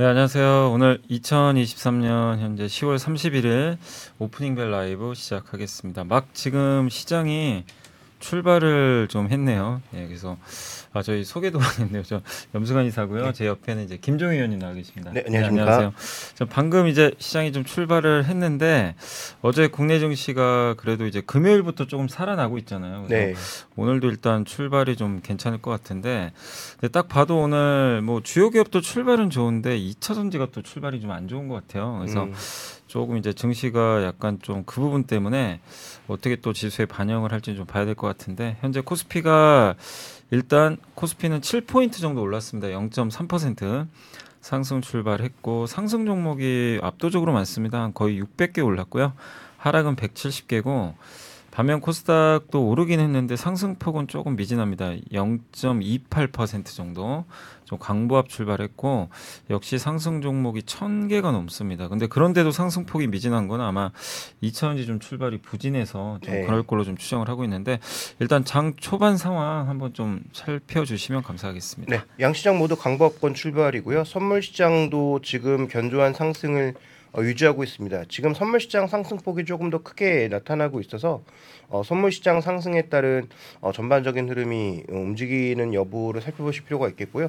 네, 안녕하세요. 오늘 2023년 현재 10월 31일 오프닝 벨 라이브 시작하겠습니다. 막 지금 시장이 출발을 좀 했네요. 예, 그래서 아 저희 소개도 안 했네요. 저 염승환 이사고요. 네. 제 옆에는 이제 김종희 의원님 나와 계십니다. 네, 안녕하십니까. 안녕하세요. 저 방금 이제 시장이 좀 출발을 했는데 어제 국내 증시가 그래도 이제 금요일부터 조금 살아나고 있잖아요. 네. 오늘도 일단 출발이 좀 괜찮을 것 같은데 딱 봐도 오늘 뭐 주요 기업도 출발은 좋은데 2차 전지가 또 출발이 좀 안 좋은 것 같아요. 그래서 음, 조금 이제 증시가 약간 좀 그 부분 때문에 어떻게 또 지수에 반영을 할지 좀 봐야 될 것 같은데 현재 코스피가 일단 코스피는 7포인트 정도 올랐습니다. 0.3% 상승 출발했고 상승 종목이 압도적으로 많습니다. 한 거의 600개 올랐고요. 하락은 170개고 반면 코스닥도 오르긴 했는데 상승폭은 조금 미진합니다. 0.28% 정도 좀 강보합 출발했고 역시 상승 종목이 1000개가 넘습니다. 근데 그런데도 상승폭이 미진한 건 아마 2차전지 좀 출발이 부진해서 좀 네. 그럴 걸로 좀 추정을 하고 있는데 일단 장 초반 상황 한번 좀 살펴주시면 감사하겠습니다. 네. 양시장 모두 강보합권 출발이고요. 선물 시장도 지금 견조한 상승을 어, 유지하고 있습니다. 지금 선물 시장 상승폭이 조금 더 크게 나타나고 있어서 어, 선물 시장 상승에 따른 어, 전반적인 흐름이 어, 움직이는 여부를 살펴보실 필요가 있겠고요.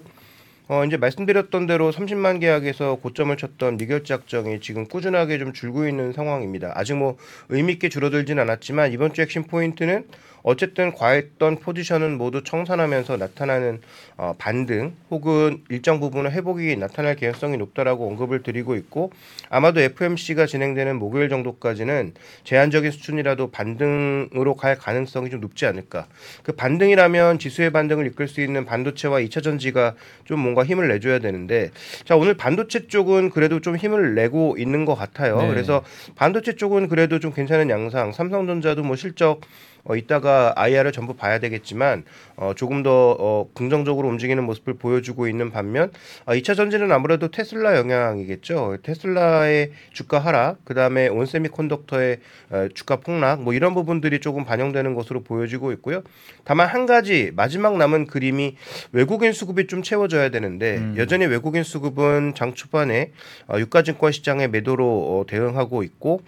어, 이제 말씀드렸던 대로 30만 계약에서 고점을 쳤던 미결제 확정이 지금 꾸준하게 좀 줄고 있는 상황입니다. 아직 뭐 의미 있게 줄어들진 않았지만 이번 주 핵심 포인트는 어쨌든 과했던 포지션은 모두 청산하면서 나타나는 어, 반등 혹은 일정 부분의 회복이 나타날 개연성이 높다라고 언급을 드리고 있고 아마도 FMC가 진행되는 목요일 정도까지는 제한적인 수준이라도 반등으로 갈 가능성이 좀 높지 않을까. 그 반등이라면 지수의 반등을 이끌 수 있는 반도체와 2차 전지가 좀 뭔가 힘을 내줘야 되는데 자 오늘 반도체 쪽은 그래도 좀 힘을 내고 있는 것 같아요. 네. 그래서 반도체 쪽은 그래도 좀 괜찮은 양상. 삼성전자도 뭐 실적 어, 이따가 IR을 전부 봐야 되겠지만 어, 조금 더 어, 긍정적으로 움직이는 모습을 보여주고 있는 반면 어, 2차 전지는 아무래도 테슬라 영향이겠죠. 테슬라의 주가 하락, 그 다음에 온세미콘덕터의 어, 주가 폭락, 뭐 이런 부분들이 조금 반영되는 것으로 보여지고 있고요. 다만 한 가지 마지막 남은 그림이 외국인 수급이 좀 채워져야 되는데 음. 여전히 외국인 수급은 장 초반에 어, 유가증권 시장의 매도로 어, 대응하고 있고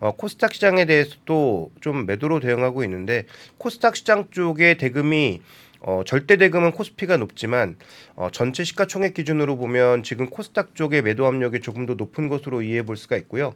어, 코스닥 시장에 대해서도 좀 매도로 대응하고 있는데 코스닥 시장 쪽의 대금이 어, 절대 대금은 코스피가 높지만 어, 전체 시가총액 기준으로 보면 지금 코스닥 쪽의 매도 압력이 조금 더 높은 것으로 이해해 볼 수가 있고요.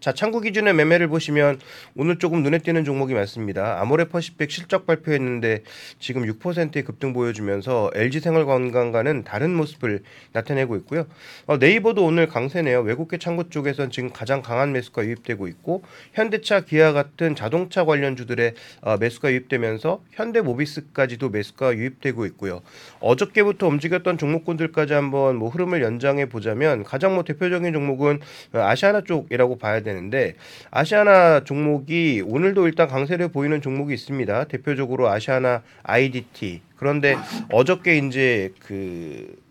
자, 창구 기준의 매매를 보시면 오늘 조금 눈에 띄는 종목이 많습니다. 아모레퍼시픽 실적 발표했는데 지금 6%의 급등 보여주면서 LG생활건강과는 다른 모습을 나타내고 있고요. 어, 네이버도 오늘 강세네요. 외국계 창구 쪽에선 지금 가장 강한 매수가 유입되고 있고 현대차, 기아 같은 자동차 관련주들의 어, 매수가 유입되면서 현대모비스까지도 매수가 유입되고 있고요. 어저께부터 움직였던 종목군들까지 한번 뭐 흐름을 연장해 보자면 가장 뭐 대표적인 종목은 어, 아시아나 쪽이라고 봐야 되는데 아시아나 종목이 오늘도 일단 강세를 보이는 종목이 있습니다. 대표적으로 아시아나 IDT. 그런데 어저께 이제 그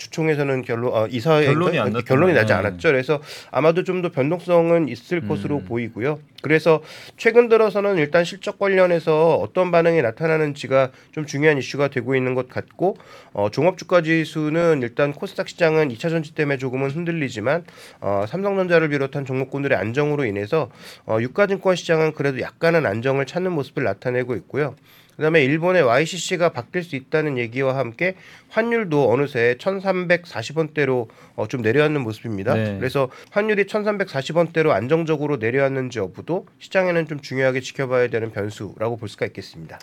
주총에서는 결론 어, 이사회 결론이 안 결론이 나지. 않았죠. 그래서 아마도 좀 더 변동성은 있을 음. 것으로 보이고요. 그래서 최근 들어서는 일단 실적 관련해서 어떤 반응이 나타나는지가 좀 중요한 이슈가 되고 있는 것 같고 어, 종합주가 지수는 일단 코스닥 시장은 2차 전지 때문에 조금은 흔들리지만 어, 삼성전자를 비롯한 종목군들의 안정으로 인해서 어, 유가증권 시장은 그래도 약간은 안정을 찾는 모습을 나타내고 있고요. 그다음에 일본의 YCC가 바뀔 수 있다는 얘기와 함께 환율도 어느새 1,340원대로 어, 좀 내려앉는 모습입니다. 네. 그래서 환율이 1,340원대로 안정적으로 내려앉는지 여부도 시장에는 좀 중요하게 지켜봐야 되는 변수라고 볼 수가 있겠습니다.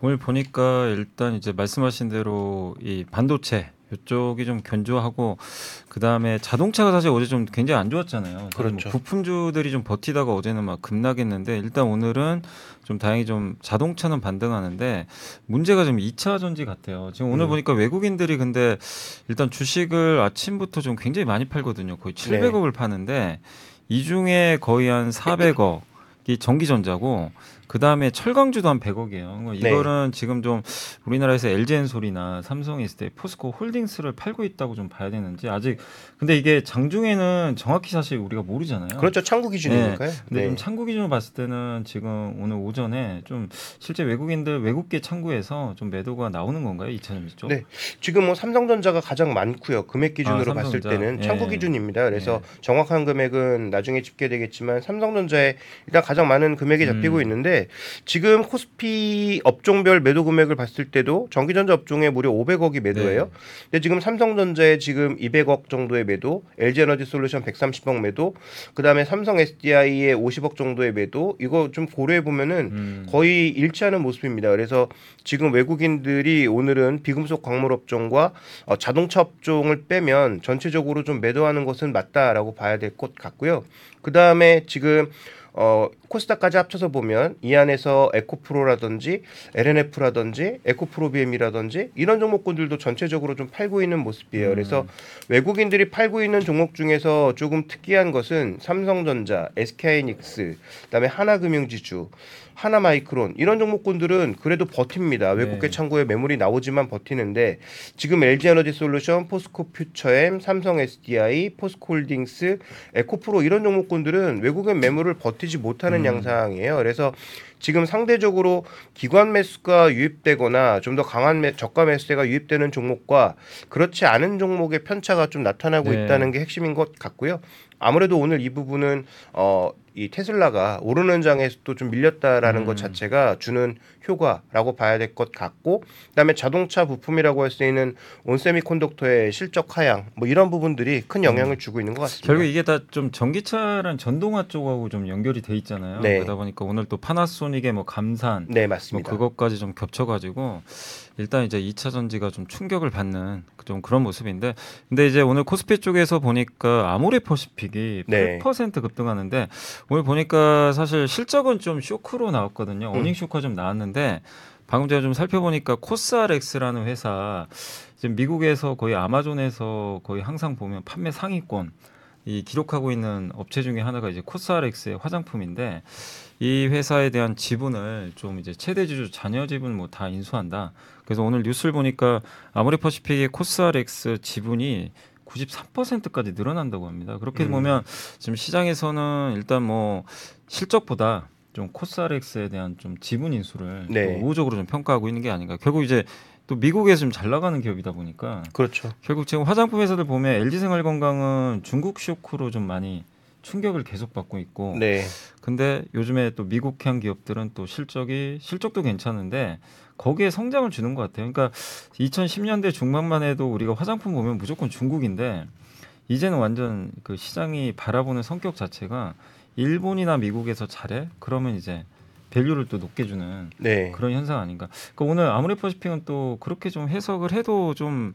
오늘 보니까 일단 이제 말씀하신 대로 이 반도체 이쪽이 좀 견조하고 그 다음에 자동차가 사실 어제 좀 굉장히 안 좋았잖아요. 뭐 그렇죠. 부품주들이 좀 버티다가 어제는 막 급락했는데 일단 오늘은 좀 다행히 좀 자동차는 반등하는데 문제가 좀 2차 전지 같아요. 지금 오늘 음. 보니까 외국인들이 근데 일단 주식을 아침부터 좀 굉장히 많이 팔거든요. 거의 네. 700억을 파는데 이 중에 거의 한 400억이 전기전자고 그 다음에 철강주도 한 100억이에요. 네. 이거는 지금 좀 우리나라에서 LG엔솔이나 삼성이 있을 때 포스코 홀딩스를 팔고 있다고 좀 봐야 되는지 아직 근데 이게 장중에는 정확히 사실 우리가 모르잖아요. 그렇죠. 창구 기준이니까요. 근데 네. 좀 창구 기준으로 봤을 때는 지금 오늘 오전에 좀 실제 외국인들 외국계 창구에서 좀 매도가 나오는 건가요? 2차전 쪽? 네. 지금 뭐 삼성전자가 가장 많고요. 금액 기준으로 아, 봤을. 때는 창구 예. 기준입니다. 그래서 정확한 금액은 나중에 집계되겠지만 삼성전자에 일단 가장 많은 금액이 잡히고 음. 있는데 지금 코스피 업종별 매도 금액을 봤을 때도 전기전자 업종에 무려 500억이 매도예요. 네. 근데 지금 삼성전자에 지금 200억 정도의 매도, LG에너지 솔루션 130억 매도, 그다음에 삼성 SDI에 50억 정도의 매도. 이거 좀 고려해 보면은 음. 거의 일치하는 모습입니다. 그래서 지금 외국인들이 오늘은 비금속 광물 업종과 어, 자동차 업종을 빼면 전체적으로 좀 매도하는 것은 맞다라고 봐야 될 것 같고요. 그 다음에 지금 어, 코스닥까지 합쳐서 보면 이 안에서 에코프로라든지 LNF라든지 에코프로비엠이라든지 이런 종목군들도 전체적으로 좀 팔고 있는 모습이에요. 음. 그래서 외국인들이 팔고 있는 종목 중에서 조금 특이한 것은 삼성전자, SK하이닉스, 그다음에 하나금융지주, 하나 마이크론 이런 종목군들은 그래도 버팁니다. 외국계 네. 창구에 매물이 나오지만 버티는데 지금 LG에너지 솔루션, 포스코 퓨처엠, 삼성 SDI, 포스코홀딩스, 에코프로 이런 종목군들은 외국인 매물을 버티지 못하는 음. 양상이에요. 그래서 지금 상대적으로 기관 매수가 유입되거나 좀 더 강한 매, 저가 매수세가 유입되는 종목과 그렇지 않은 종목의 편차가 좀 나타나고 네. 있다는 게 핵심인 것 같고요. 아무래도 오늘 이 부분은 어, 이 테슬라가 오르는 장에서 또좀 밀렸다라는 음. 것 자체가 주는 효과라고 봐야 될 것 같고 그다음에 자동차 부품이라고 할 수 있는 온세미콘덕터의 실적 하향 뭐 이런 부분들이 큰 영향을 주고 있는 것 같습니다. 결국 이게 다 좀 전기차랑 전동화 쪽하고 좀 연결이 돼 있잖아요. 네. 그러다 보니까 오늘 또 파나소 닉의 뭐 감산 네뭐 맞습니다. 그것까지 좀 겹쳐가지고 일단 이제 2차 전지가 좀 충격을 받는 좀 그런 모습인데 근데 이제 오늘 코스피 쪽에서 보니까 아모레퍼시픽이 네. 8% 급등하는데 오늘 보니까 사실 실적은 좀 쇼크로 나왔거든요. 음. 어닝 쇼크가 좀 나왔는데 방금 제가 좀 살펴보니까 코스알엑스라는 회사 지금 미국에서 거의 아마존에서 거의 항상 보면 판매 상위권 이 기록하고 있는 업체 중에 하나가 이제 코스알엑스의 화장품인데 이 회사에 대한 지분을 좀 이제 최대 주주 자녀 지분 뭐 다 인수한다. 그래서 오늘 뉴스를 보니까 아모레퍼시픽의 코스알엑스 지분이 93%까지 늘어난다고 합니다. 그렇게 음. 보면 지금 시장에서는 일단 뭐 실적보다 좀 코스알엑스에 대한 좀 지분 인수를 네. 또 우호적으로 좀 평가하고 있는 게 아닌가. 결국 이제 또 미국에서 좀 잘 나가는 기업이다 보니까 그렇죠. 결국 지금 화장품 회사들 보면 LG생활건강은 중국 쇼크로 좀 많이 충격을 계속 받고 있고 네. 근데 요즘에 또 미국향 기업들은 또 실적이 실적도 괜찮은데 거기에 성장을 주는 것 같아요. 그러니까 2010년대 중반만 해도 우리가 화장품 보면 무조건 중국인데 이제는 완전 그 시장이 바라보는 성격 자체가 일본이나 미국에서 잘해 그러면 이제 밸류를 또 높게 주는 네. 그런 현상 아닌가. 그러니까 오늘 아모레퍼시픽은 또 그렇게 좀 해석을 해도 좀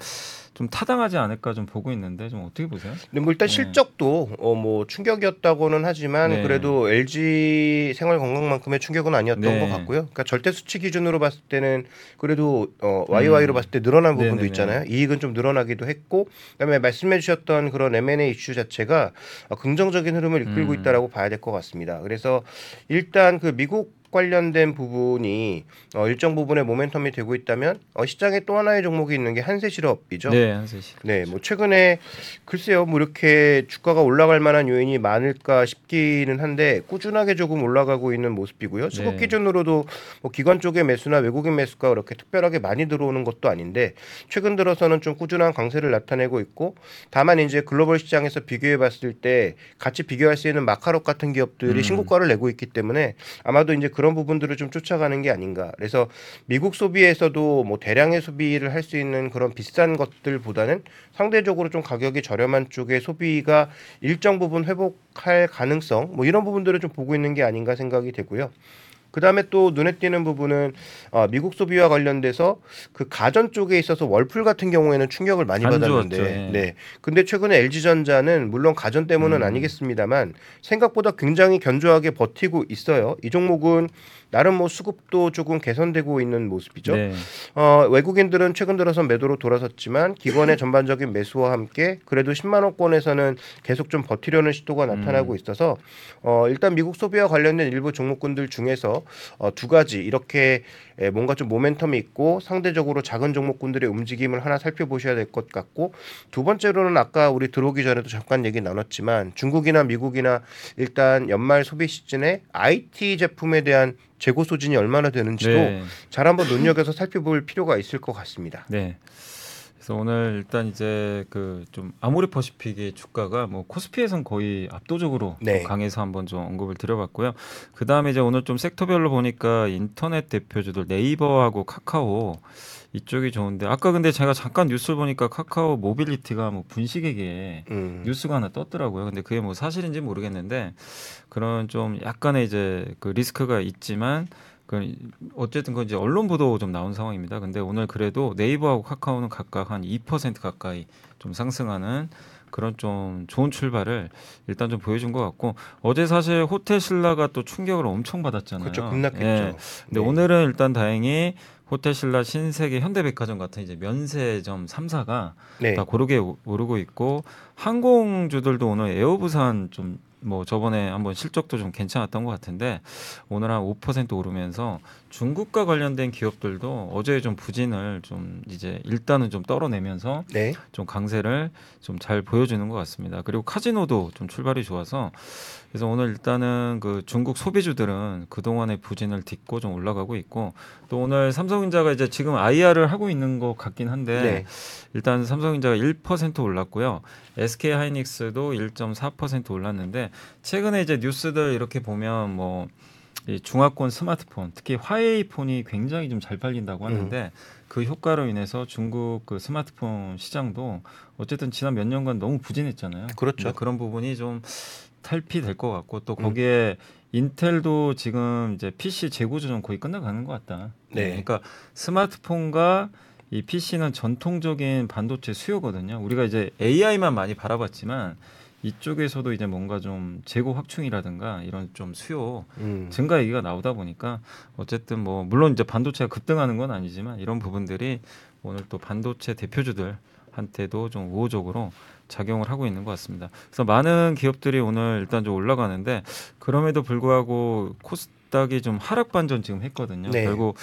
좀 타당하지 않을까 좀 보고 있는데 좀 어떻게 보세요? 근데 뭐 일단 네. 실적도 어 뭐 충격이었다고는 하지만 네. 그래도 LG 생활 건강만큼의 충격은 아니었던 네. 것 같고요. 그러니까 절대 수치 기준으로 봤을 때는 그래도 어 YY로 음. 봤을 때 늘어난 부분도 네네네. 있잖아요. 이익은 좀 늘어나기도 했고 그다음에 말씀해 주셨던 그런 M&A 이슈 자체가 어, 긍정적인 흐름을 이끌고 음. 있다라고 봐야 될 것 같습니다. 그래서 일단 그 미국 관련된 부분이 어, 일정 부분의 모멘텀이 되고 있다면 어, 시장에 또 하나의 종목이 있는 게 한세실업이죠. 네, 한세 씨. 네, 뭐 최근에 글쎄요, 뭐 이렇게 주가가 올라갈 만한 요인이 많을까 싶기는 한데 꾸준하게 조금 올라가고 있는 모습이고요. 수급 네. 기준으로도 뭐 기관 쪽의 매수나 외국인 매수가 그렇게 특별하게 많이 들어오는 것도 아닌데 최근 들어서는 좀 꾸준한 강세를 나타내고 있고 다만 이제 글로벌 시장에서 비교해 봤을 때 같이 비교할 수 있는 마카롯 같은 기업들이 음. 신고가를 내고 있기 때문에 아마도 이제 그런 부분들을 좀 쫓아가는 게 아닌가. 그래서 미국 소비에서도 뭐 대량의 소비를 할 수 있는 그런 비싼 것들 보다는 상대적으로 좀 가격이 저렴한 쪽의 소비가 일정 부분 회복할 가능성 뭐 이런 부분들을 좀 보고 있는 게 아닌가 생각이 되고요. 그 다음에 또 눈에 띄는 부분은 어, 미국 소비와 관련돼서 그 가전 쪽에 있어서 월풀 같은 경우에는 충격을 많이 안 받았는데, 좋았죠, 예. 네. 근데 최근에 LG 전자는 물론 가전 때문은 음. 아니겠습니다만 생각보다 굉장히 견조하게 버티고 있어요. 이 종목은 나름 뭐 수급도 조금 개선되고 있는 모습이죠. 네. 어, 외국인들은 최근 들어서 매도로 돌아섰지만 기관의 전반적인 매수와 함께 그래도 10만 원권에서는 계속 좀 버티려는 시도가 나타나고 있어서 어, 일단 미국 소비와 관련된 일부 종목군들 중에서 어, 두 가지 이렇게 에, 뭔가 좀 모멘텀이 있고 상대적으로 작은 종목군들의 움직임을 하나 살펴보셔야 될 것 같고 두 번째로는 아까 우리 들어오기 전에도 잠깐 얘기 나눴지만 중국이나 미국이나 일단 연말 소비 시즌에 IT 제품에 대한 재고 소진이 얼마나 되는지도 네. 잘 한번 눈여겨서 살펴볼 필요가 있을 것 같습니다. 네. 그래서 오늘 일단 이제 그 좀 아모레퍼시픽의 주가가 뭐 코스피에선 거의 압도적으로 좀 네. 강해서 한번 좀 언급을 드려봤고요. 그 다음에 이제 오늘 좀 섹터별로 보니까 인터넷 대표주들 네이버하고 카카오 이쪽이 좋은데 아까 근데 제가 잠깐 뉴스를 보니까 카카오 모빌리티가 뭐 분식회계에 음. 뉴스가 하나 떴더라고요. 근데 그게 뭐 사실인지 모르겠는데 그런 좀 약간의 이제 그 리스크가 있지만 그 어쨌든 그 이제 언론 보도 좀 나온 상황입니다. 근데 오늘 그래도 네이버하고 카카오는 각각 한 2% 가까이 좀 상승하는 그런 좀 좋은 출발을 일단 좀 보여준 것 같고 어제 사실 호텔 신라가 또 충격을 엄청 받았잖아요. 그렇죠. 급락했죠. 예. 근데 네. 오늘은 일단 다행히 호텔 신라 신세계 현대백화점 같은 이제 면세점 3사가 네. 다 고르게 오- 오르고 있고 항공주들도 오늘 에어부산 좀 뭐 저번에 한번 실적도 좀 괜찮았던 것 같은데 오늘 한 5% 오르면서 중국과 관련된 기업들도 어제 좀 부진을 좀 이제 일단은 좀 떨어내면서 네. 좀 강세를 좀 잘 보여주는 것 같습니다. 그리고 카지노도 좀 출발이 좋아서 그래서 오늘 일단은 그 중국 소비주들은 그 동안의 부진을 딛고 좀 올라가고 있고 또 오늘 삼성전자가 이제 지금 IR을 하고 있는 것 같긴 한데 네. 일단 삼성전자가 1% 올랐고요. SK 하이닉스도 1.4% 올랐는데 최근에 이제 뉴스들 이렇게 보면 뭐 이 중화권 스마트폰, 특히 화웨이 폰이 굉장히 좀 잘 팔린다고 하는데 그 효과로 인해서 중국 그 스마트폰 시장도 어쨌든 지난 몇 년간 너무 부진했잖아요. 그렇죠. 근데 그런 부분이 좀 탈피될 것 같고 또 거기에 인텔도 지금 이제 PC 재고 조정 거의 끝나가는 것 같다. 네. 그러니까 스마트폰과 이 PC는 전통적인 반도체 수요거든요. 우리가 이제 AI만 많이 바라봤지만 이쪽에서도 이제 뭔가 좀 재고 확충이라든가 이런 좀 수요 음. 증가 얘기가 나오다 보니까 어쨌든 뭐 물론 이제 반도체가 급등하는 건 아니지만 이런 부분들이 오늘 또 반도체 대표주들한테도 좀 우호적으로 작용을 하고 있는 것 같습니다. 그래서 많은 기업들이 오늘 일단 좀 올라가는데 그럼에도 불구하고 코스닥이 좀 하락 반전 지금 했거든요. 네. 결국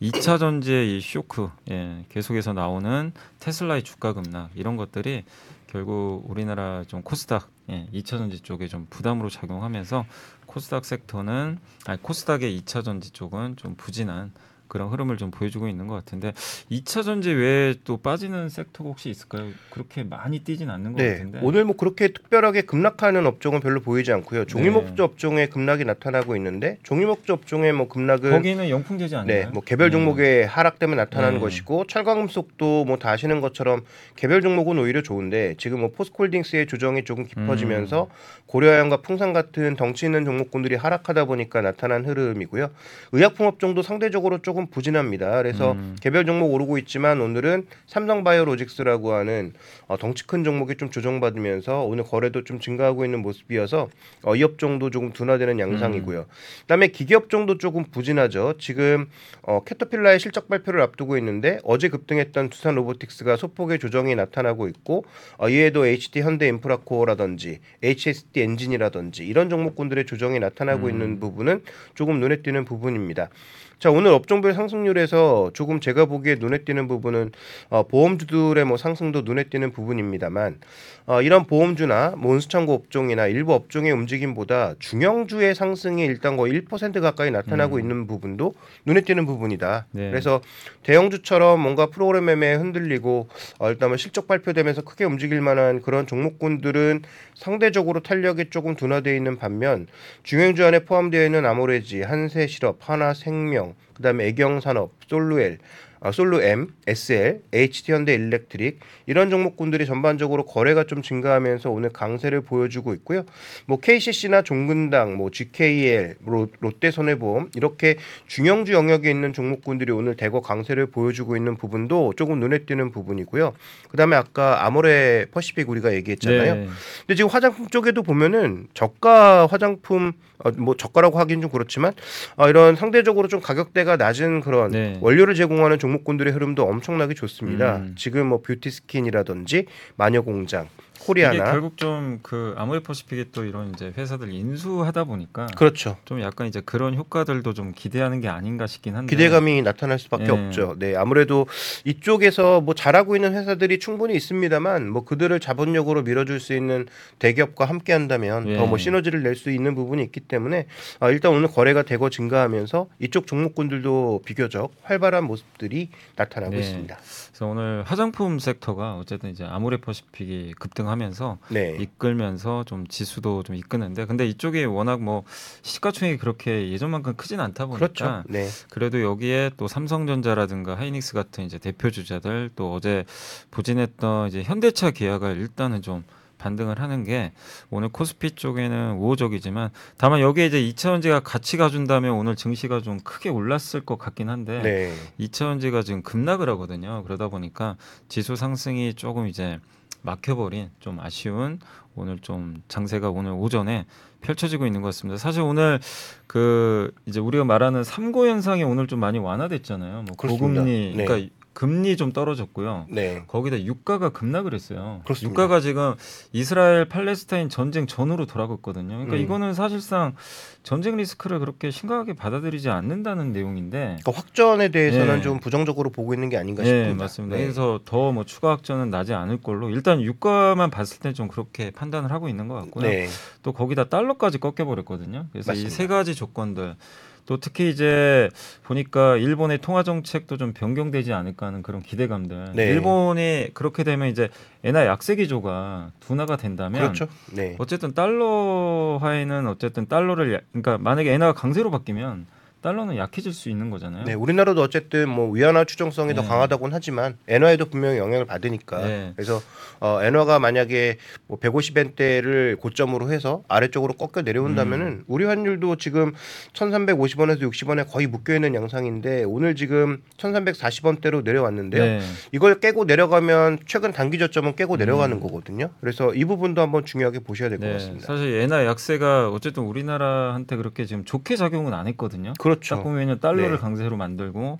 2차 전지의 이 쇼크 예, 계속해서 나오는 테슬라의 주가 급락 이런 것들이 결국 우리나라 좀 코스닥 예, 2차 전지 쪽에 좀 부담으로 작용하면서 코스닥 섹터는 아니 코스닥의 2차 전지 쪽은 좀 부진한 그런 흐름을 좀 보여주고 있는 것 같은데 2차 전지 외에 또 빠지는 섹터가 혹시 있을까요? 그렇게 많이 뛰진 않는 것 네. 같은데. 오늘 뭐 그렇게 특별하게 급락하는 업종은 별로 보이지 않고요. 종이목조 네. 업종에 급락이 나타나고 있는데 종이목조 업종의 뭐 급락은 거기는 영풍제지 아닌가요? 네, 뭐 개별 종목의 하락 때문에 나타나는 네. 것이고 철강금속도 뭐 다 아시는 것처럼 개별 종목은 오히려 좋은데 지금 뭐 포스콜딩스의 조정이 조금 깊어지면서 음. 고려아연과 풍산 같은 덩치 있는 종목군들이 하락하다 보니까 나타난 흐름이고요. 의약품 업종도 상대적으로 조금 부진합니다. 그래서 음. 개별 종목 오르고 있지만 오늘은 삼성바이오로직스라고 하는 어, 덩치 큰 종목이 좀 조정받으면서 오늘 거래도 좀 증가하고 있는 모습이어서 어, 이 업종도 조금 둔화되는 양상이고요. 그다음에 기계 업종도 조금 부진하죠. 지금 어, 캐터필라의 실적 발표를 앞두고 있는데 어제 급등했던 두산 로보틱스가 소폭의 조정이 나타나고 있고 어, 이에도 HD 현대 인프라코어라든지 HSD 엔진이라든지 이런 종목군들의 조정이 나타나고 음. 있는 부분은 조금 눈에 띄는 부분입니다. 자 오늘 업종별 상승률에서 조금 제가 보기에 눈에 띄는 부분은 어, 보험주들의 뭐 상승도 눈에 띄는 부분입니다만 어, 이런 보험주나 뭐 운수창고 업종이나 일부 업종의 움직임보다 중형주의 상승이 일단 거의 1% 가까이 나타나고 음. 있는 부분도 눈에 띄는 부분이다. 네. 그래서 대형주처럼 뭔가 프로그램 매매에 흔들리고 어, 일단 뭐 실적 발표되면서 크게 움직일 만한 그런 종목군들은 상대적으로 탄력이 조금 둔화되어 있는 반면 중형주 안에 포함되어 있는 아모레지, 한세실업, 하나생명, 그다음에 애경 산업, 솔루엘 아, 솔로 M, SL, HT 현대 일렉트릭 이런 종목군들이 전반적으로 거래가 좀 증가하면서 오늘 강세를 보여주고 있고요. 뭐 KCC나 종근당, 뭐 GKL, 로, 롯데손해보험 이렇게 중형주 영역에 있는 종목군들이 오늘 대거 강세를 보여주고 있는 부분도 조금 눈에 띄는 부분이고요. 그다음에 아까 아모레 퍼시픽 우리가 얘기했잖아요. 네. 근데 지금 화장품 쪽에도 보면은 저가 화장품 어, 뭐 저가라고 하긴 좀 그렇지만 어, 이런 상대적으로 좀 가격대가 낮은 그런 네. 원료를 제공하는 종목군들의 흐름도 엄청나게 좋습니다. 음. 지금 뭐 뷰티 스킨이라든지 마녀 공장, 이게 코리아나 결국 좀 그 아모레퍼시픽이 또 이런 이제 회사들 인수하다 보니까 그렇죠. 좀 약간 이제 그런 효과들도 좀 기대하는 게 아닌가 싶긴 한데 기대감이 나타날 수밖에 네. 없죠. 네, 아무래도 이쪽에서 뭐 잘하고 있는 회사들이 충분히 있습니다만 뭐 그들을 자본력으로 밀어줄 수 있는 대기업과 함께한다면 예. 더뭐 시너지를 낼 수 있는 부분이 있기 때문에 아, 일단 오늘 거래가 대거 증가하면서 이쪽 종목군들도 비교적 활발한 모습들이 나타나고 네. 있습니다. 그래서 오늘 화장품 섹터가 어쨌든 이제 아모레퍼시픽이 급등 하면서 네, 이끌면서 좀 지수도 좀 이끄는데 근데 이쪽이 워낙 뭐 시가총액이 그렇게 예전만큼 크진 않다 보니까 그렇죠. 네, 그래도 여기에 또 삼성전자라든가 하이닉스 같은 이제 대표 주자들 또 어제 부진했던 이제 현대차 기아가 일단은 좀 반등을 하는 게 오늘 코스피 쪽에는 우호적이지만 다만 여기에 이제 이차전지가 같이 가준다면 오늘 증시가 좀 크게 올랐을 것 같긴 한데 네, 이차전지가 지금 급락을 하거든요. 그러다 보니까 지수 상승이 조금 이제 막혀버린 좀 아쉬운 오늘 좀 장세가 오늘 오전에 펼쳐지고 있는 것 같습니다. 사실 오늘 그 이제 우리가 말하는 삼고 현상이 오늘 좀 많이 완화됐잖아요. 뭐. 고금리, 네. 그러니까 금리 좀 떨어졌고요. 네, 거기다 유가가 급락을 했어요. 그렇습니다. 유가가 지금 이스라엘 팔레스타인 전쟁 전으로 돌아갔거든요. 그러니까 음. 이거는 사실상 전쟁 리스크를 그렇게 심각하게 받아들이지 않는다는 내용인데 그러니까 확전에 대해서는 네. 좀 부정적으로 보고 있는 게 아닌가 네, 싶습니다. 맞습니다. 네. 그래서 더 뭐 추가 확전은 나지 않을 걸로 일단 유가만 봤을 때 좀 그렇게 판단을 하고 있는 것 같고요. 네, 또 거기다 달러까지 꺾여 버렸거든요. 그래서 이. 세 가지 조건들 또 특히 이제 보니까 일본의 통화 정책도 좀 변경되지 않을까 하는 그런 기대감들. 네. 일본이 그렇게 되면 이제 엔화 약세 기조가 둔화가 된다면 그렇죠. 네, 어쨌든 달러화에는 어쨌든 달러를 야- 그러니까 만약에 엔화가 강세로 바뀌면 달러는 약해질 수 있는 거잖아요. 네, 우리나라도 어쨌든 뭐 위안화 추정성이 더 네. 강하다고는 하지만 엔화에도 분명히 영향을 받으니까 네. 그래서 어, 엔화가 만약에 뭐 150엔대를 고점으로 해서 아래쪽으로 꺾여 내려온다면은 음. 우리 환율도 지금 1,350원에서 60원에 거의 묶여 있는 양상인데 오늘 지금 1,340원대로 내려왔는데요. 네. 이걸 깨고 내려가면 최근 단기 저점은 깨고 음. 내려가는 거거든요. 그래서 이 부분도 한번 중요하게 보셔야 될것 네, 같습니다. 사실 엔화 약세가 어쨌든 우리나라한테 그렇게 지금 좋게 작용은 안 했거든요. 딱 그렇죠. 보면은 달러를 네. 강세로 만들고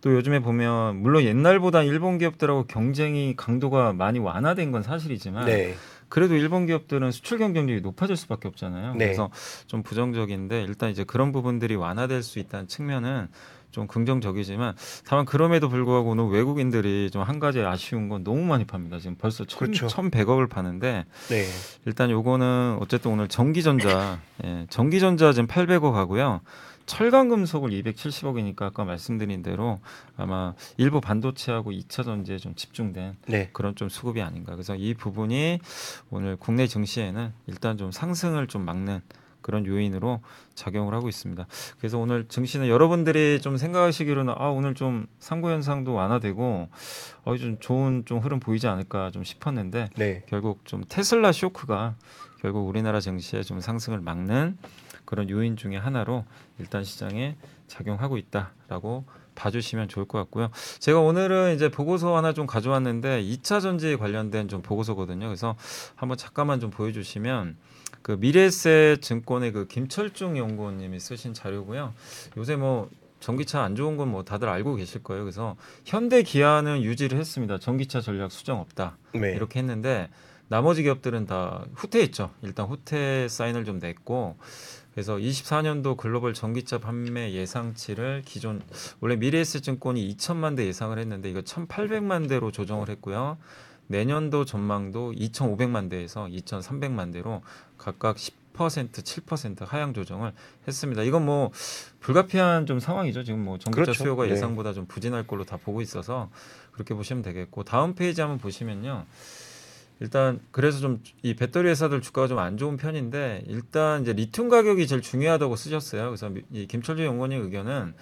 또 요즘에 보면 물론 옛날보다 일본 기업들하고 경쟁이 강도가 많이 완화된 건 사실이지만 네. 그래도 일본 기업들은 수출 경쟁력이 높아질 수밖에 없잖아요. 네. 그래서 좀 부정적인데 일단 이제 그런 부분들이 완화될 수 있다는 측면은 좀 긍정적이지만 다만 그럼에도 불구하고 오늘 외국인들이 좀 한 가지 아쉬운 건 너무 많이 팝니다. 지금 벌써 천, 그렇죠. 1,100억을 파는데 네. 일단 요거는 어쨌든 오늘 전기전자 예, 전기전자 지금 800억 하고요. 철강 금속을 270억이니까 아까 말씀드린 대로 아마 일부 반도체하고 2차 전지에 좀 집중된 네. 그런 좀 수급이 아닌가. 그래서 이 부분이 오늘 국내 증시에는 일단 좀 상승을 좀 막는 그런 요인으로 작용을 하고 있습니다. 그래서 오늘 증시는 여러분들이 좀 생각하시기로는 아 오늘 좀 상고 현상도 완화되고 어, 좀 좋은 좀 흐름 보이지 않을까 좀 싶었는데 네. 결국 좀 테슬라 쇼크가 결국 우리나라 증시에 좀 상승을 막는 그런 요인 중에 하나로 일단 시장에 작용하고 있다라고 봐주시면 좋을 것 같고요. 제가 오늘은 이제 보고서 하나 좀 가져왔는데 2차 전지 관련된 좀 보고서거든요. 그래서 한번 잠깐만 좀 보여주시면 그 미래세 증권의 그 김철중 연구원님이 쓰신 자료고요. 요새 뭐 전기차 안 좋은 건 뭐 다들 알고 계실 거예요. 그래서 현대 기아는 유지를 했습니다. 전기차 전략 수정 없다. 네. 이렇게 했는데 나머지 기업들은 다 후퇴했죠. 일단 후퇴 사인을 좀 냈고 그래서 24년도 글로벌 전기차 판매 예상치를 기존 원래 미래에셋증권이 2천만 대 예상을 했는데 이거 1,800만 대로 조정을 했고요. 내년도 전망도 2,500만 대에서 2,300만 대로 각각 10% 7% 하향 조정을 했습니다. 이건 뭐 불가피한 좀 상황이죠. 지금 뭐 전기차 그렇죠. 수요가 네. 예상보다 좀 부진할 걸로 다 보고 있어서 그렇게 보시면 되겠고 다음 페이지 한번 보시면요. 일단 그래서 좀 이 배터리 회사들 주가가 좀 안 좋은 편인데 일단 이제 리튬 가격이 제일 중요하다고 쓰셨어요. 그래서 미- 이 김철주 연구원의 의견은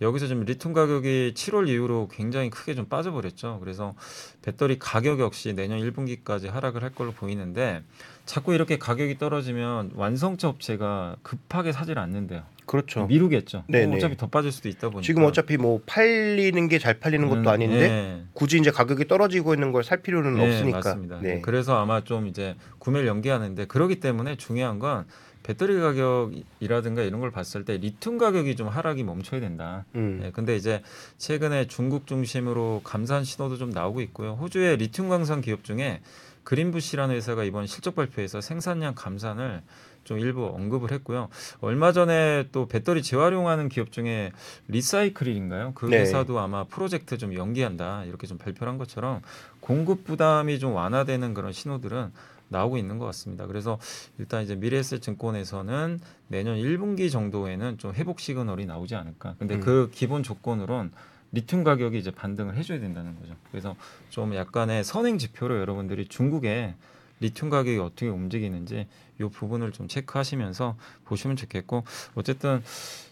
여기서 좀 리튬 가격이 7월 이후로 굉장히 크게 좀 빠져버렸죠. 그래서 배터리 가격 역시 내년 1분기까지 하락을 할 걸로 보이는데 자꾸 이렇게 가격이 떨어지면 완성차 업체가 급하게 사질 않는데요. 그렇죠. 미루겠죠. 네네. 뭐 어차피 더 빠질 수도 있다 보니까 지금 어차피 뭐 팔리는 게 잘 팔리는 것도 음, 아닌데 예. 굳이 이제 가격이 떨어지고 있는 걸 살 필요는 네, 없으니까. 맞습니다. 네. 그래서 아마 좀 이제 구매를 연기하는데 그러기 때문에 중요한 건 배터리 가격이라든가 이런 걸 봤을 때 리튬 가격이 좀 하락이 멈춰야 된다. 음. 예, 근데 이제 최근에 중국 중심으로 감산 신호도 좀 나오고 있고요. 호주의 리튬 광산 기업 중에 그린부시라는 회사가 이번 실적 발표에서 생산량 감산을 좀 일부 언급을 했고요. 얼마 전에 또 배터리 재활용하는 기업 중에 리사이클인가요? 그 네. 회사도 아마 프로젝트 좀 연기한다 이렇게 좀 발표를 한 것처럼 공급 부담이 좀 완화되는 그런 신호들은 나오고 있는 것 같습니다. 그래서 일단 이제 미래에셋증권에서는 내년 1분기 정도에는 좀 회복 시그널이 나오지 않을까. 근데 음. 그 기본 조건으론 리튬 가격이 이제 반등을 해줘야 된다는 거죠. 그래서 좀 약간의 선행 지표로 여러분들이 중국의 리튬 가격이 어떻게 움직이는지 이 부분을 좀 체크하시면서 보시면 좋겠고 어쨌든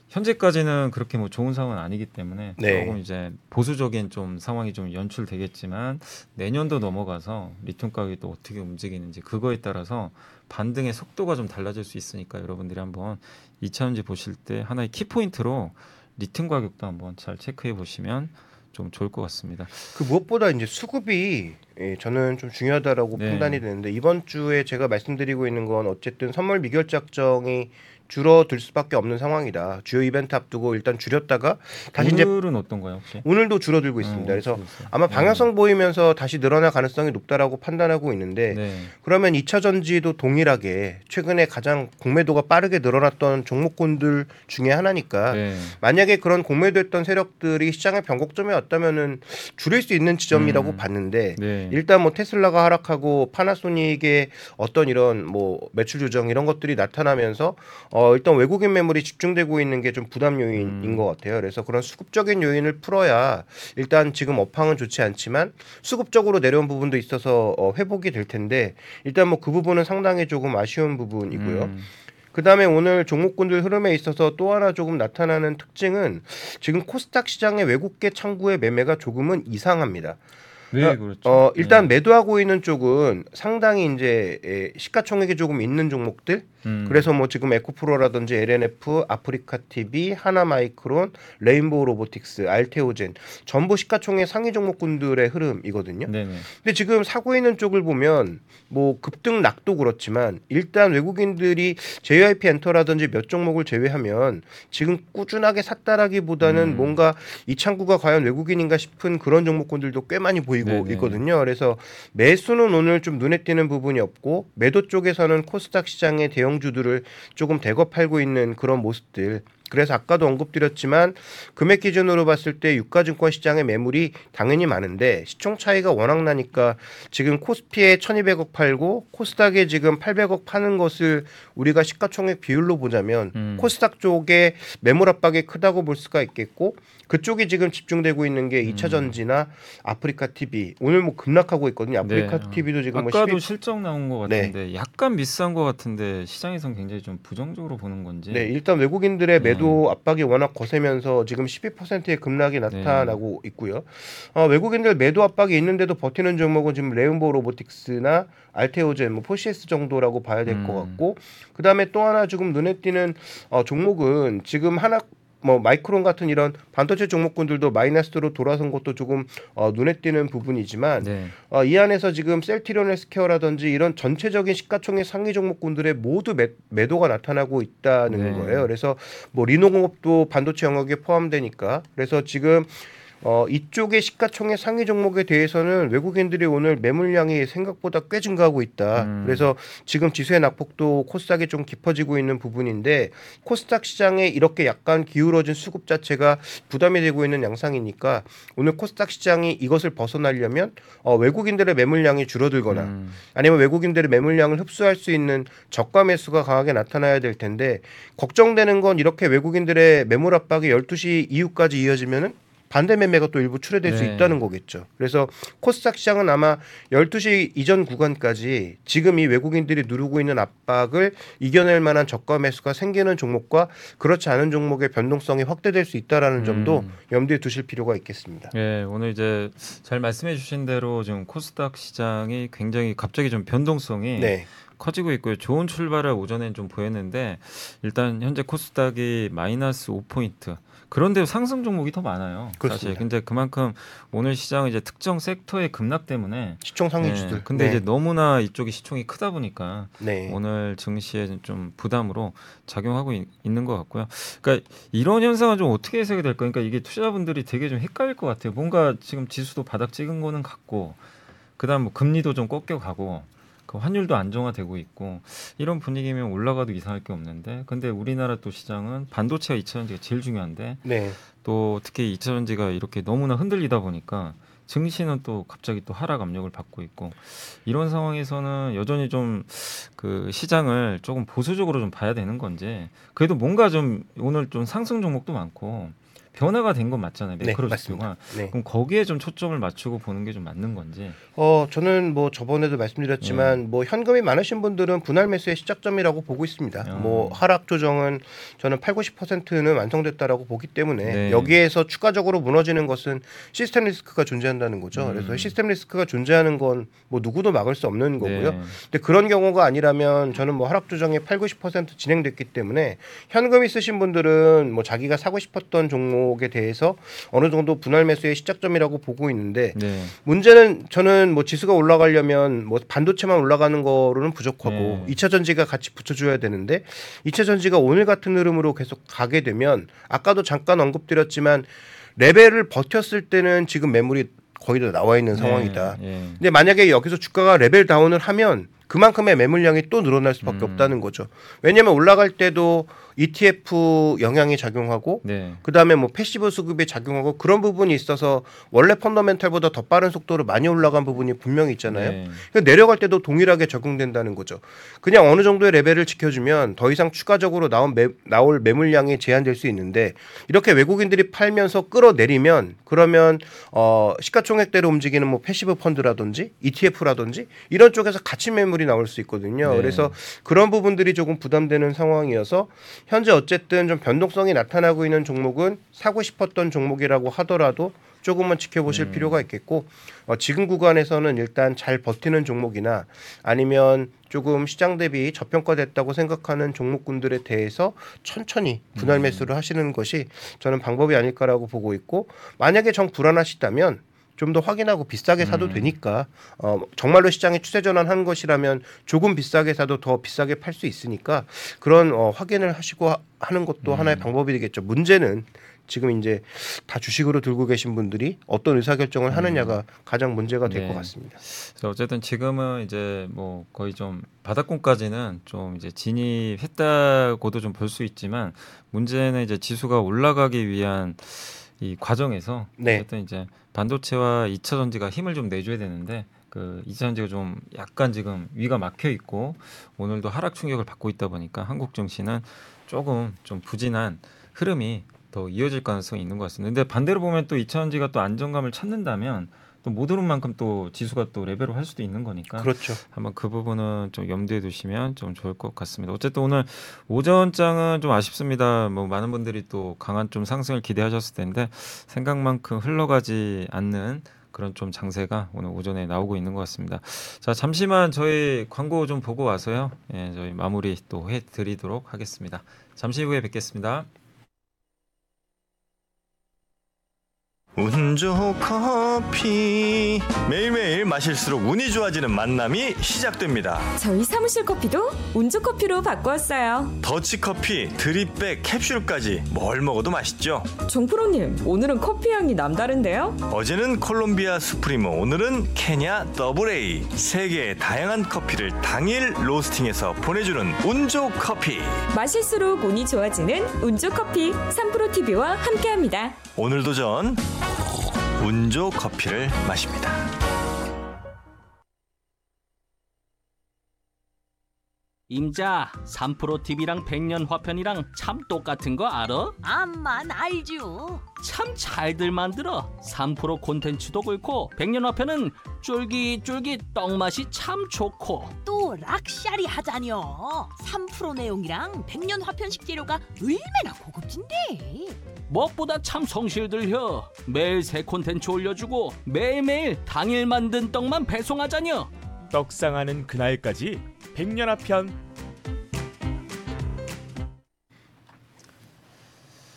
현재까지는 그렇게 뭐 좋은 상황은 아니기 때문에 네. 조금 이제 보수적인 좀 상황이 좀 연출되겠지만 내년도 넘어가서 리튬 가격이 또 어떻게 움직이는지 그거에 따라서 반등의 속도가 좀 달라질 수 있으니까 여러분들이 한번 2차전지 보실 때 하나의 키포인트로 리튬 가격도 한번 잘 체크해 보시면 좀 좋을 것 같습니다. 그 무엇보다 이제 수급이 예, 저는 좀 중요하다라고 네. 판단이 되는데 이번 주에 제가 말씀드리고 있는 건 어쨌든 선물 미결 작정이 줄어들 수밖에 없는 상황이다. 주요 이벤트 앞두고 일단 줄였다가 다시 이제 오늘은 어떤가요 혹시? 오늘도 줄어들고 있습니다. 어, 그래서. 아마 방향성 보이면서 다시 늘어날 가능성이 높다라고 판단하고 있는데 네. 그러면 2차 전지도 동일하게 최근에 가장 공매도가 빠르게 늘어났던 종목군들 중에 하나니까 네. 만약에 그런 공매도했던 세력들이 시장의 변곡점에 왔다면은 줄일 수 있는 지점이라고 음. 봤는데 네. 일단 뭐 테슬라가 하락하고 파나소닉의 어떤 이런 뭐 매출 조정 이런 것들이 나타나면서 어 일단 외국인 매물이 집중되고 있는 게 좀 부담 요인인 음. 것 같아요. 그래서 그런 수급적인 요인을 풀어야 일단 지금 업황은 좋지 않지만 수급적으로 내려온 부분도 있어서 어 회복이 될 텐데 일단 뭐 그 부분은 상당히 조금 아쉬운 부분이고요. 음. 그다음에 오늘 종목군들 흐름에 있어서 또 하나 조금 나타나는 특징은 지금 코스닥 시장의 외국계 창구의 매매가 조금은 이상합니다. 네, 그렇죠. 어 일단 네. 매도하고 있는 쪽은 상당히 이제 에, 시가총액이 조금 있는 종목들. 음. 그래서 뭐 지금 에코프로라든지 LNF, 아프리카 TV, 하나마이크론, 레인보우 로보틱스, 알테오젠 전부 시가총액 상위 종목군들의 흐름이거든요. 네네. 근데 지금 사고 있는 쪽을 보면 뭐 급등 낙도 그렇지만 일단 외국인들이 JYP 엔터라든지 몇 종목을 제외하면 지금 꾸준하게 샀다라기보다는 음. 뭔가 이 창구가 과연 외국인인가 싶은 그런 종목군들도 꽤 많이 보이고 네네. 있거든요. 그래서 매수는 오늘 좀 눈에 띄는 부분이 없고 매도 쪽에서는 코스닥 시장의 대형 주들을 조금 대거 팔고 있는 그런 모습들. 그래서 아까도 언급드렸지만 금액 기준으로 봤을 때 유가증권 시장의 매물이 당연히 많은데 시총 차이가 워낙 나니까 지금 코스피에 1200억 팔고 코스닥에 지금 800억 파는 것을 우리가 시가총액 비율로 보자면 음. 코스닥 쪽에 매물 압박이 크다고 볼 수가 있겠고 그쪽이 지금 집중되고 있는 게 2차 전지나 아프리카 TV 오늘 뭐 급락하고 있거든요. 아프리카 네. TV도 지금 뭐 아까도 12... 실적 나온 것 네. 같은데 약간 미스한 것 같은데 시장에선 굉장히 좀 부정적으로 보는 건지. 네, 일단 외국인들의 네. 매도 압박이 워낙 거세면서 지금 12%의 급락이 나타나고 네. 있고요. 어, 외국인들 매도 압박이 있는데도 버티는 종목은 지금 레인보우 로보틱스나 알테오젠, 뭐 포시에스 정도라고 봐야 될것 음. 같고, 그 다음에 또 하나 지금 눈에 띄는 어, 종목은 지금 하나 뭐 마이크론 같은 이런 반도체 종목군들도 마이너스로 돌아선 것도 조금 어, 눈에 띄는 부분이지만 네. 어, 이 안에서 지금 셀트리온 헬스케어라든지 이런 전체적인 시가총액 상위 종목군들의 모두 매, 매도가 나타나고 있다는 네. 거예요. 그래서 뭐 리노공업도 반도체 영역에 포함되니까 그래서 지금 어, 이쪽의 시가총액 상위 종목에 대해서는 외국인들이 오늘 매물량이 생각보다 꽤 증가하고 있다. 음. 그래서 지금 지수의 낙폭도 코스닥이 좀 깊어지고 있는 부분인데 코스닥 시장에 이렇게 약간 기울어진 수급 자체가 부담이 되고 있는 양상이니까 오늘 코스닥 시장이 이것을 벗어나려면 어, 외국인들의 매물량이 줄어들거나 음. 아니면 외국인들의 매물량을 흡수할 수 있는 저가 매수가 강하게 나타나야 될 텐데 걱정되는 건 이렇게 외국인들의 매물 압박이 12시 이후까지 이어지면은 반대 매매가 또 일부 출회될 수 네. 있다는 거겠죠. 그래서 코스닥 시장은 아마 12시 이전 구간까지 지금 이 외국인들이 누르고 있는 압박을 이겨낼 만한 저가 매수가 생기는 종목과 그렇지 않은 종목의 변동성이 확대될 수 있다라는 점도 음. 염두에 두실 필요가 있겠습니다. 예, 오늘 이제 잘 말씀해 주신 대로 지금 코스닥 시장이 굉장히 갑자기 좀 변동성이 네. 커지고 있고요. 좋은 출발을 오전엔 좀 보였는데 일단 현재 코스닥이 마이너스 5포인트. 그런데 상승 종목이 더 많아요. 사실. 그렇습니다. 근데 그만큼 오늘 시장은 이제 특정 섹터의 급락 때문에 시총 상위주들. 네, 근데 네. 이제 너무나 이쪽이 시총이 크다 보니까 네. 오늘 증시에 좀 부담으로 작용하고 있, 는 것 같고요. 그러니까 이런 현상은 좀 어떻게 해석이 될까? 그러니까 이게 투자분들이 되게 좀 헷갈릴 것 같아요. 뭔가 지금 지수도 바닥 찍은 거는 같고, 그다음 뭐 금리도 좀 꺾여 가고, 그 환율도 안정화되고 있고 이런 분위기면 올라가도 이상할 게 없는데, 근데 우리나라 또 시장은 반도체가 2차전지가 제일 중요한데 네. 또 특히 2차전지가 이렇게 너무나 흔들리다 보니까 증시는 또 갑자기 또 하락 압력을 받고 있고 이런 상황에서는 여전히 좀 그 시장을 조금 보수적으로 좀 봐야 되는 건지 그래도 뭔가 좀 오늘 좀 상승 종목도 많고 변화가 된 건 맞잖아요 네, 매크로 맞습니다. 지수가 네. 그럼 거기에 좀 초점을 맞추고 보는 게 좀 맞는 건지 어 저는 뭐 저번에도 말씀드렸지만 뭐 현금이 많으신 분들은 분할 매수의 시작점이라고 보고 있습니다. 음. 뭐 하락 조정은 저는 8, 90%는 완성됐다라고 보기 때문에 네. 여기에서 추가적으로 무너지는 것은 시스템 리스크가 존재한다는 거죠. 음. 그래서 시스템 리스크가 존재하는 건 뭐 누구도 막을 수 없는 거고요. 네. 근데 그런 경우가 아니라면 저는 뭐 하락 조정이 8, 90% 진행됐기 때문에 현금 있으신 분들은 뭐 자기가 사고 싶었던 종목 에 대해서 어느 정도 분할 매수의 시작점이라고 보고 있는데 네. 문제는 저는 뭐 지수가 올라가려면 뭐 반도체만 올라가는 거로는 부족하고 네. 이 2차 전지가 같이 붙여줘야 되는데 2차 전지가 오늘 같은 흐름으로 계속 가게 되면 아까도 잠깐 언급드렸지만 레벨을 버텼을 때는 지금 매물이 거의 다 나와 있는 상황이다. 예. 근데 만약에 여기서 주가가 레벨 다운을 하면 그만큼의 매물량이 또 늘어날 수밖에 음. 없다는 거죠. 왜냐하면 올라갈 때도 ETF 영향이 작용하고 네. 그 다음에 뭐 passive 수급이 작용하고 그런 부분이 있어서 원래 펀더멘탈보다 더 빠른 속도로 많이 올라간 부분이 분명히 있잖아요. 네. 그러니까 내려갈 때도 동일하게 적용된다는 거죠. 그냥 어느 정도의 레벨을 지켜주면 더 이상 추가적으로 나온 매, 나올 매물량이 제한될 수 있는데 이렇게 외국인들이 팔면서 끌어내리면 그러면 어 시가총액대로 움직이는 뭐 passive 펀드라든지 ETF라든지 이런 쪽에서 같이 매물이 나올 수 있거든요. 네. 그래서 그런 부분들이 조금 부담되는 상황이어서 현재 어쨌든 좀 변동성이 나타나고 있는 종목은 사고 싶었던 종목이라고 하더라도 조금만 지켜보실 음. 필요가 있겠고 어, 지금 구간에서는 일단 잘 버티는 종목이나 아니면 조금 시장 대비 저평가됐다고 생각하는 종목군들에 대해서 천천히 분할 음. 매수를 하시는 것이 저는 방법이 아닐까라고 보고 있고 만약에 정 불안하시다면 좀 더 확인하고 비싸게 사도 음. 되니까 어, 정말로 시장이 추세 전환한 것이라면 조금 비싸게 사도 더 비싸게 팔 수 있으니까 그런 어, 확인을 하시고 하, 하는 것도 음. 하나의 방법이 되겠죠. 문제는 지금 이제 다 주식으로 들고 계신 분들이 어떤 의사 결정을 하느냐가 가장 문제가 될 네. 것 같습니다. 그래서 어쨌든 지금은 이제 뭐 거의 좀 바닥권까지는 좀 이제 진입했다고도 좀 볼 수 있지만 문제는 이제 지수가 올라가기 위한 이 과정에서 네. 어쨌든 이제 반도체와 2차 전지가 힘을 좀 내줘야 되는데 그 2차 전지가 좀 약간 지금 위가 막혀 있고 오늘도 하락 충격을 받고 있다 보니까 한국 증시는 조금 좀 부진한 흐름이 더 이어질 가능성이 있는 것 같습니다. 근데 반대로 보면 또 2차 전지가 또 안정감을 찾는다면 또 못 오른 만큼 또 지수가 또 레벨을 할 수도 있는 거니까 그렇죠. 한번 그 부분은 좀 염두에 두시면 좀 좋을 것 같습니다. 어쨌든 오늘 오전장은 좀 아쉽습니다. 뭐 많은 분들이 또 강한 좀 상승을 기대하셨을 텐데 생각만큼 흘러가지 않는 그런 좀 장세가 오늘 오전에 나오고 있는 것 같습니다. 자 잠시만 저희 광고 좀 보고 와서요. 예, 저희 마무리 또 해드리도록 하겠습니다. 잠시 후에 뵙겠습니다. 운 좋은 커피 매일매일 마실수록 운이 좋아지는 만남이 시작됩니다 저희 사무실 커피도 운주 커피로 바꾸었어요. 더치커피 드립백 캡슐까지 뭘 먹어도 맛있죠 종프로님, 오늘은 커피 향이 남다른데요? 어제는 콜롬비아 수프리모 오늘은 케냐 더블A 세계의 다양한 커피를 당일 로스팅해서 보내주는 운조 커피 마실수록 운이 좋아지는 운주 커피 3프로 TV와 함께합니다. 오늘도 전 운조 커피를 마십니다.。 임자 3프로 TV랑 백년 화편이랑 참 똑같은 거 알아? 암만 알죠. 참 잘들 만들어 3프로 콘텐츠도 그렇고 백년 화편은 쫄깃쫄깃 떡맛이 참 좋고 또 락샤리 하자뇨. 3프로 내용이랑 백년 화편식 재료가 얼마나 고급진데. 무엇보다 참 성실들혀 매일 새 콘텐츠 올려주고 매일매일 당일 만든 떡만 배송하자녀 떡상하는 그날까지 백년화편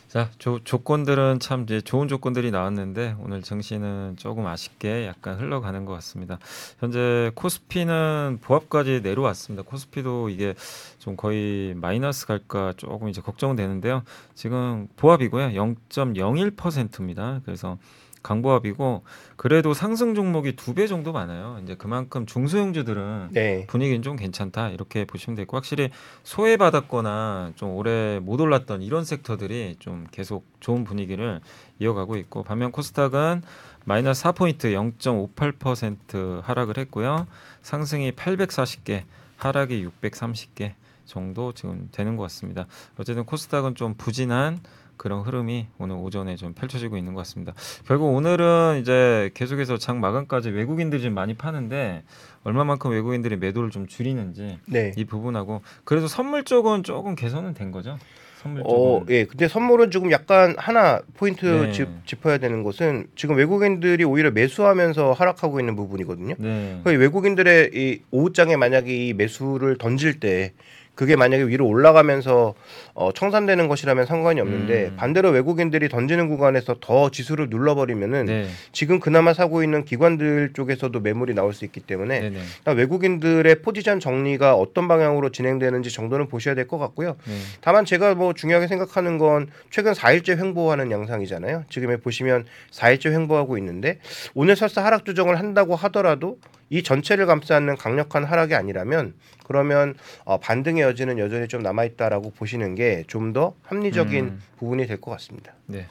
자, 조, 조건들은 참 이제 좋은 조건들이 나왔는데 오늘 증시는 조금 아쉽게 약간 흘러가는 것 같습니다. 현재 코스피는 보합까지 내려왔습니다. 코스피도 이게 좀 거의 마이너스 갈까 조금 이제 걱정되는데요. 지금 보합이고요. 0.01%입니다. 그래서 강보합이고 그래도 상승 종목이 두 배 정도 많아요. 이제 그만큼 중소형주들은 네. 분위기는 좀 괜찮다 이렇게 보시면 되고 확실히 소외받았거나 좀 오래 못 올랐던 이런 섹터들이 좀 계속 좋은 분위기를 이어가고 있고 반면 코스닥은 마이너스 4포인트 0.58% 하락을 했고요 상승이 840개 하락이 630개 정도 지금 되는 것 같습니다 어쨌든 코스닥은 좀 부진한 그런 흐름이 오늘 오전에 좀 펼쳐지고 있는 것 같습니다. 결국 오늘은 이제 계속해서 장 마감까지 외국인들이 좀 많이 파는데 얼마만큼 외국인들이 매도를 좀 줄이는지 네. 이 부분하고 그래도 선물 쪽은 조금 개선은 된 거죠. 선물 쪽은 어, 예. 근데 선물은 조금 약간 하나 포인트 네. 짚, 짚어야 되는 것은 지금 외국인들이 오히려 매수하면서 하락하고 있는 부분이거든요. 네. 그 외국인들의 이 오후장에 만약에 이 매수를 던질 때 그게 만약에 위로 올라가면서 어, 청산되는 것이라면 상관이 없는데 음. 반대로 외국인들이 던지는 구간에서 더 지수를 눌러버리면은 네. 지금 그나마 사고 있는 기관들 쪽에서도 매물이 나올 수 있기 때문에 네. 네. 외국인들의 포지션 정리가 어떤 방향으로 진행되는지 정도는 보셔야 될 것 같고요. 네. 다만 제가 뭐 중요하게 생각하는 건 최근 4일째 횡보하는 양상이잖아요. 지금에 보시면 4일째 횡보하고 있는데 오늘 설사 하락 조정을 한다고 하더라도 이 전체를 감싸는 강력한 하락이 아니라면 그러면 어, 반등의 여지는 여전히 좀 남아 있다라고 보시는 게 좀 더 합리적인 음. 부분이 될 것 같습니다. 네.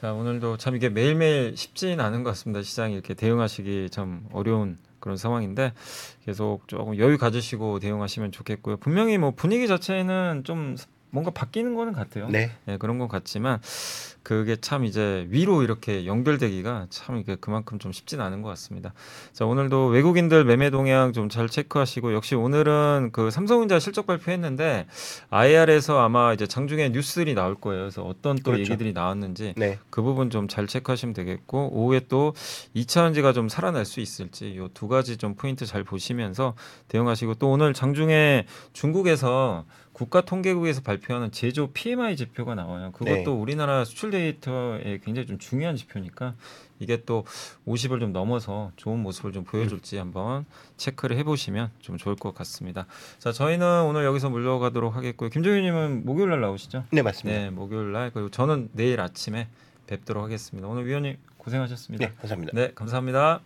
자 오늘도 참 이게 매일매일 쉽지는 않은 것 같습니다. 시장이 이렇게 대응하시기 참 어려운 그런 상황인데 계속 조금 여유 가지시고 대응하시면 좋겠고요. 분명히 뭐 분위기 자체는 좀 뭔가 바뀌는 거는 같아요. 네. 네, 그런 것 같지만 그게 참 이제 위로 이렇게 연결되기가 참 이게 그만큼 좀 쉽진 않은 것 같습니다. 자 오늘도 외국인들 매매 동향 좀 잘 체크하시고 역시 오늘은 그 삼성전자 실적 발표했는데 IR에서 아마 이제 장중에 뉴스들이 나올 거예요. 그래서 어떤 또 그렇죠. 얘기들이 나왔는지 네. 그 부분 좀 잘 체크하시면 되겠고 오후에 또 2차전지가 좀 살아날 수 있을지 요 두 가지 좀 포인트 잘 보시면서 대응하시고 또 오늘 장중에 중국에서 국가통계국에서 발표하는 제조 PMI 지표가 나와요. 그것도 네. 우리나라 수출 데이터에 굉장히 좀 중요한 지표니까 이게 또 50을 좀 넘어서 좋은 모습을 좀 보여줄지 한번 체크를 해보시면 좀 좋을 것 같습니다. 자, 저희는 오늘 여기서 물러가도록 하겠고요. 김종윤님은 목요일 날 나오시죠? 네, 맞습니다. 네, 목요일 날 그리고 저는 내일 아침에 뵙도록 하겠습니다. 오늘 위원님 고생하셨습니다. 네, 감사합니다. 네, 감사합니다.